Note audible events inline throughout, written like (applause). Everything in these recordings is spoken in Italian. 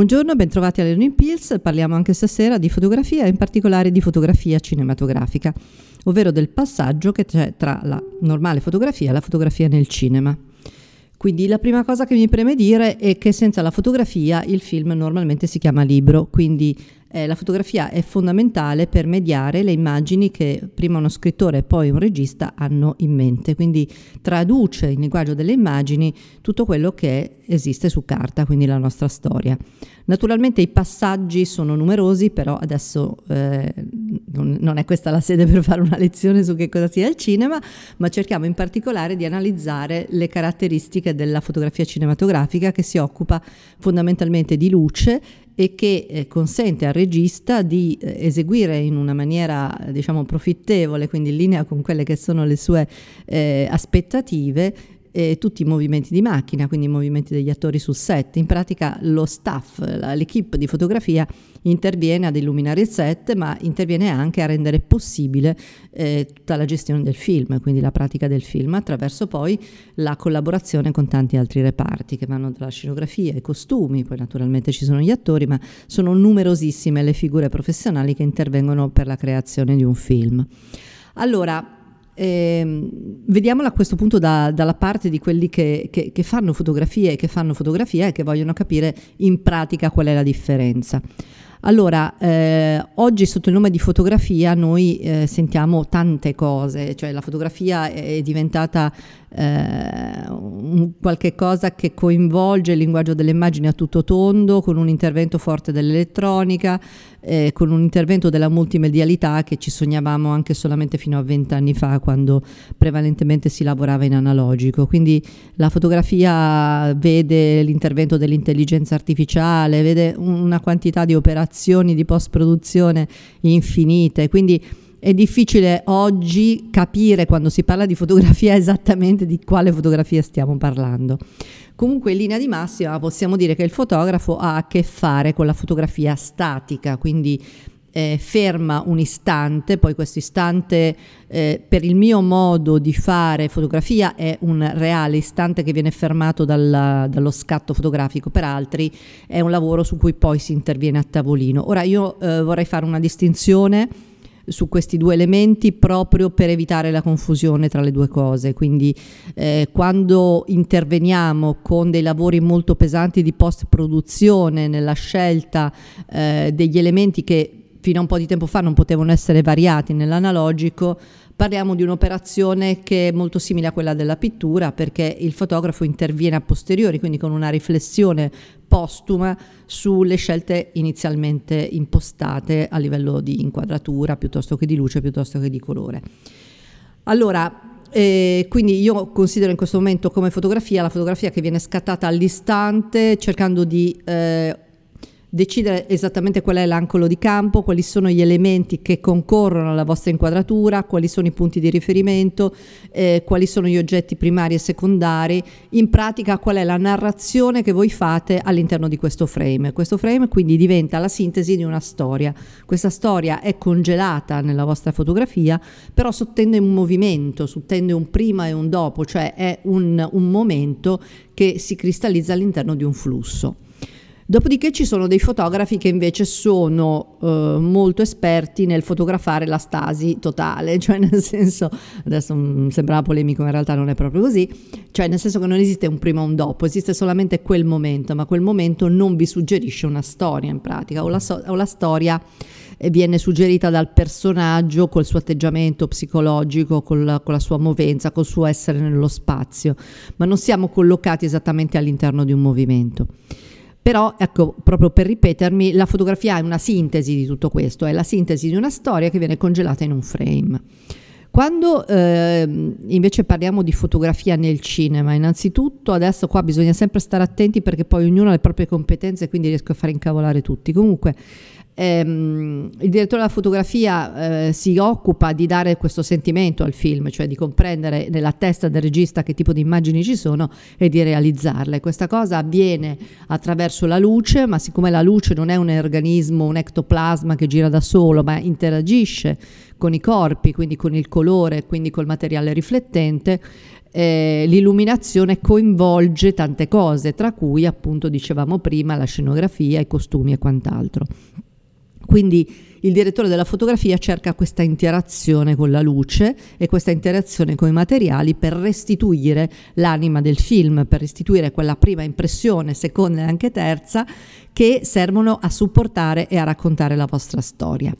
Buongiorno, bentrovati alle Learning Pills. Parliamo anche stasera di fotografia in particolare di fotografia cinematografica, ovvero del passaggio che c'è tra la normale fotografia e la fotografia nel cinema. Quindi la prima cosa che mi preme dire è che senza la fotografia il film normalmente si chiama libro, quindi eh, la fotografia è fondamentale per mediare le immagini che prima uno scrittore e poi un regista hanno in mente, quindi traduce in linguaggio delle immagini tutto quello che esiste su carta, quindi la nostra storia. Naturalmente i passaggi sono numerosi, però adesso eh, non, non, è questa la sede (laughs) per fare una lezione su che cosa sia il cinema, ma cerchiamo in particolare di analizzare le caratteristiche della fotografia cinematografica che si occupa fondamentalmente di luce e che eh, consente al regista di eh, eseguire in una maniera diciamo profittevole, quindi in linea con quelle che sono le sue eh, aspettative, eh, tutti i movimenti di macchina, quindi i movimenti degli attori sul set. In pratica lo staff, l'equipe di fotografia interviene ad illuminare il set, ma interviene anche a rendere possibile eh, tutta la gestione del film, quindi la pratica del film, attraverso poi la collaborazione con tanti altri reparti che vanno dalla scenografia ai costumi, poi naturalmente ci sono gli attori, ma sono numerosissime le figure professionali che intervengono per la creazione di un film. Allora, eh, vediamola a questo punto da, dalla parte di quelli che, che, che fanno fotografie e che fanno fotografia e che vogliono capire in pratica qual è la differenza. Allora, eh, oggi sotto il nome di fotografia noi eh, sentiamo tante cose, cioè la fotografia è diventata eh, un qualche cosa che coinvolge il linguaggio delle immagini a tutto tondo, con un intervento forte dell'elettronica, eh, con un intervento della multimedialità che ci sognavamo anche solamente fino a vent'anni fa, quando prevalentemente si lavorava in analogico. Quindi la fotografia vede l'intervento dell'intelligenza artificiale, vede una quantità di operazioni operazioni di post-produzione infinite, quindi è difficile oggi capire quando si parla di fotografia (laughs) esattamente di quale fotografia stiamo parlando. Comunque in linea di massima possiamo dire che il fotografo ha a che fare con la fotografia statica, quindi eh, ferma un istante, poi questo istante eh, per il mio modo di fare fotografia è un reale istante che viene fermato dalla, dallo scatto fotografico, per altri è un lavoro su cui poi si interviene a tavolino. Ora io eh, vorrei fare una distinzione su questi due elementi proprio per evitare la confusione tra le due cose. Quindi eh, quando interveniamo con dei lavori molto pesanti di post produzione nella scelta eh, degli elementi che fino a un po' di tempo fa non potevano essere variati nell'analogico, parliamo di un'operazione che è molto simile a quella della pittura perché il fotografo interviene a posteriori, quindi con una riflessione postuma sulle scelte inizialmente impostate a livello di inquadratura piuttosto che di luce, piuttosto che di colore. Allora, eh, quindi io considero in questo momento come fotografia la fotografia che viene scattata all'istante cercando di eh, decidere esattamente qual è l'angolo di campo, quali sono gli elementi che concorrono alla vostra inquadratura, quali sono i punti di riferimento, eh, quali sono gli oggetti primari e secondari, in pratica qual è la narrazione che voi fate all'interno di questo frame. Questo frame quindi diventa la sintesi di una storia. Questa storia è congelata nella vostra fotografia, però sottende un movimento, sottende un prima e un dopo, cioè è un, un momento che si cristallizza all'interno di un flusso. Dopodiché ci sono dei fotografi che invece sono eh, molto esperti nel fotografare la stasi totale, (laughs) cioè nel senso, adesso mm, sembrava polemico, ma in realtà non è proprio così, cioè nel senso che non esiste un prima o un dopo, esiste solamente quel momento, ma quel momento non vi suggerisce una storia in pratica, o la, so- o la storia eh, viene suggerita dal personaggio col suo atteggiamento psicologico, con la, con la sua movenza, col suo essere nello spazio, ma non siamo collocati esattamente all'interno di un movimento. Però, ecco, proprio per ripetermi, la fotografia è una sintesi di tutto questo, è la sintesi di una storia che viene congelata in un frame. Quando eh, invece parliamo di fotografia nel cinema, innanzitutto adesso qua bisogna sempre stare attenti perché poi ognuno ha le proprie competenze e quindi riesco a fare incavolare tutti. Comunque ehm, il direttore della fotografia eh, si occupa di dare questo sentimento al film, cioè di comprendere nella testa del regista che tipo di immagini ci sono e di realizzarle. Questa cosa avviene attraverso la luce, ma siccome la luce non è un organismo, un ectoplasma che gira da solo, ma interagisce con i corpi, quindi con il colore, quindi col materiale riflettente, eh, l'illuminazione coinvolge tante cose, tra cui appunto dicevamo prima la scenografia, i costumi e quant'altro. Quindi il direttore della fotografia cerca questa interazione con la luce e questa interazione con i materiali per restituire l'anima del film, per restituire quella prima impressione, seconda e anche terza, che servono a supportare e a raccontare la vostra storia.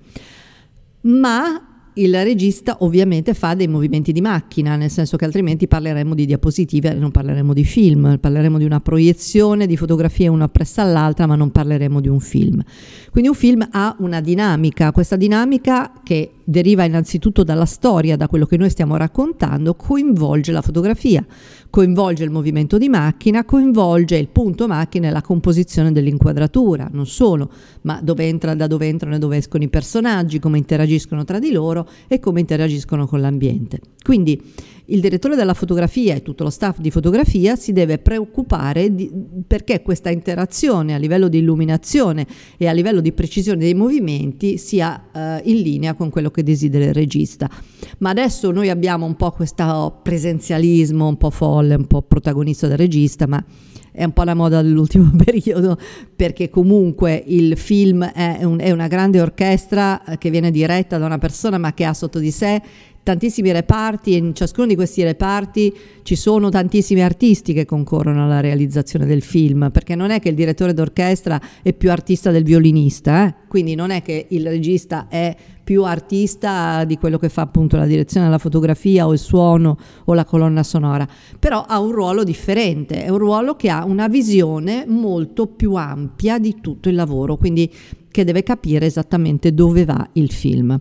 Ma il regista ovviamente fa dei movimenti di macchina, nel senso che altrimenti parleremmo di diapositive e non parleremo di film, parleremo di una proiezione di fotografie una appresso all'altra, ma non parleremo di un film. Quindi un film ha una dinamica, questa dinamica che deriva innanzitutto dalla storia, da quello che noi stiamo raccontando, coinvolge la fotografia, coinvolge il movimento di macchina, coinvolge il punto macchina e la composizione dell'inquadratura, non solo, ma dove entra, da dove entrano e dove escono i personaggi, come interagiscono tra di loro e come interagiscono con l'ambiente. Quindi il direttore della fotografia e tutto lo staff di fotografia si deve preoccupare di, perché questa interazione a livello di illuminazione e a livello di precisione dei movimenti sia eh, in linea con quello che desidera il regista. Ma adesso noi abbiamo un po' questo presenzialismo un po' folle, un po' protagonista del regista, ma è un po' la moda dell'ultimo (laughs) periodo perché comunque il film è, un, è una grande orchestra che viene diretta da una persona ma che ha sotto di sé tantissimi reparti e in ciascuno di questi reparti ci sono tantissimi artisti che concorrono alla realizzazione del film, perché non è che il direttore d'orchestra è più artista del violinista, eh? quindi non è che il regista è più artista di quello che fa appunto la direzione della fotografia o il suono o la colonna sonora, però ha un ruolo differente, è un ruolo che ha una visione molto più ampia di tutto il lavoro, quindi che deve capire esattamente dove va il film.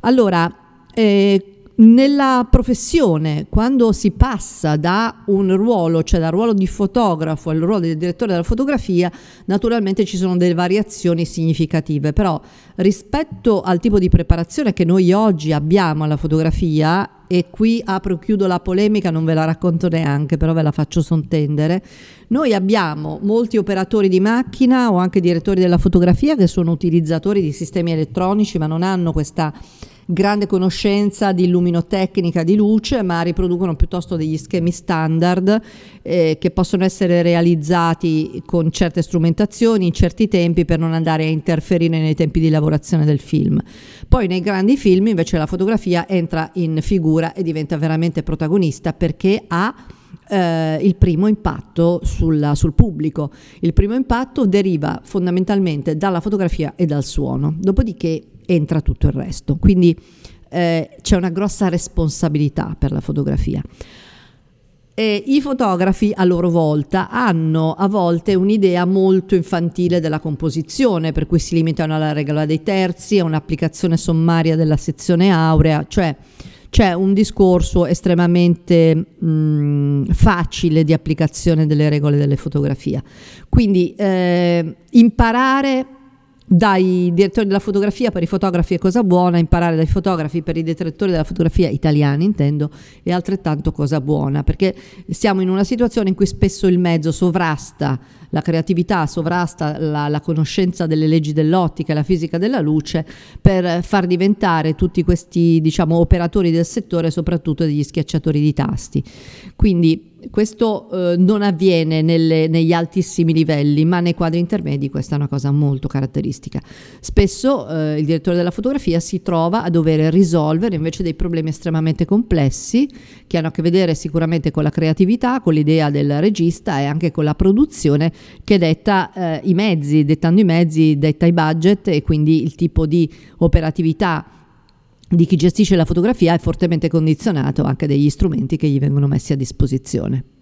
Allora, eh, nella professione, quando si passa da un ruolo, cioè dal ruolo di fotografo al ruolo del direttore della fotografia, naturalmente ci sono delle variazioni significative, però rispetto al tipo di preparazione che noi oggi abbiamo alla fotografia, e qui apro e chiudo la polemica, non ve la racconto neanche, però ve la faccio sontendere, noi abbiamo molti operatori di macchina o anche direttori della fotografia che sono utilizzatori di sistemi elettronici ma non hanno questa grande conoscenza di illuminotecnica di luce, ma riproducono piuttosto degli schemi standard eh, che possono essere realizzati con certe strumentazioni in certi tempi per non andare a interferire nei tempi di lavorazione del film. Poi nei grandi film invece la fotografia entra in figura e diventa veramente protagonista perché ha eh, il primo impatto sulla, sul pubblico. Il primo impatto deriva fondamentalmente dalla fotografia e dal suono, dopodiché entra tutto il resto. Quindi eh, c'è una grossa responsabilità per la fotografia. E I fotografi a loro volta hanno a volte un'idea molto infantile della composizione, per cui si limitano alla regola dei terzi, a un'applicazione sommaria della sezione aurea, cioè c'è un discorso estremamente mh, facile di applicazione delle regole delle fotografie. Quindi eh, imparare dai direttori della fotografia per i fotografi è cosa buona, imparare dai fotografi per i direttori della fotografia italiani intendo, è altrettanto cosa buona, perché siamo in una situazione in cui spesso il mezzo sovrasta la creatività, sovrasta la, la conoscenza delle leggi dell'ottica e la fisica della luce per far diventare tutti questi diciamo, operatori del settore soprattutto degli schiacciatori di tasti. Quindi questo eh, non avviene nelle, negli altissimi livelli, ma nei quadri intermedi questa è una cosa molto caratteristica. Spesso eh, il direttore della fotografia si trova a dover risolvere invece dei problemi estremamente complessi che hanno a che vedere sicuramente con la creatività, con l'idea del regista e anche con la produzione che detta eh, i mezzi, dettando i mezzi detta i budget e quindi il tipo di operatività di chi gestisce la fotografia è fortemente condizionato anche dagli strumenti che gli vengono messi a disposizione.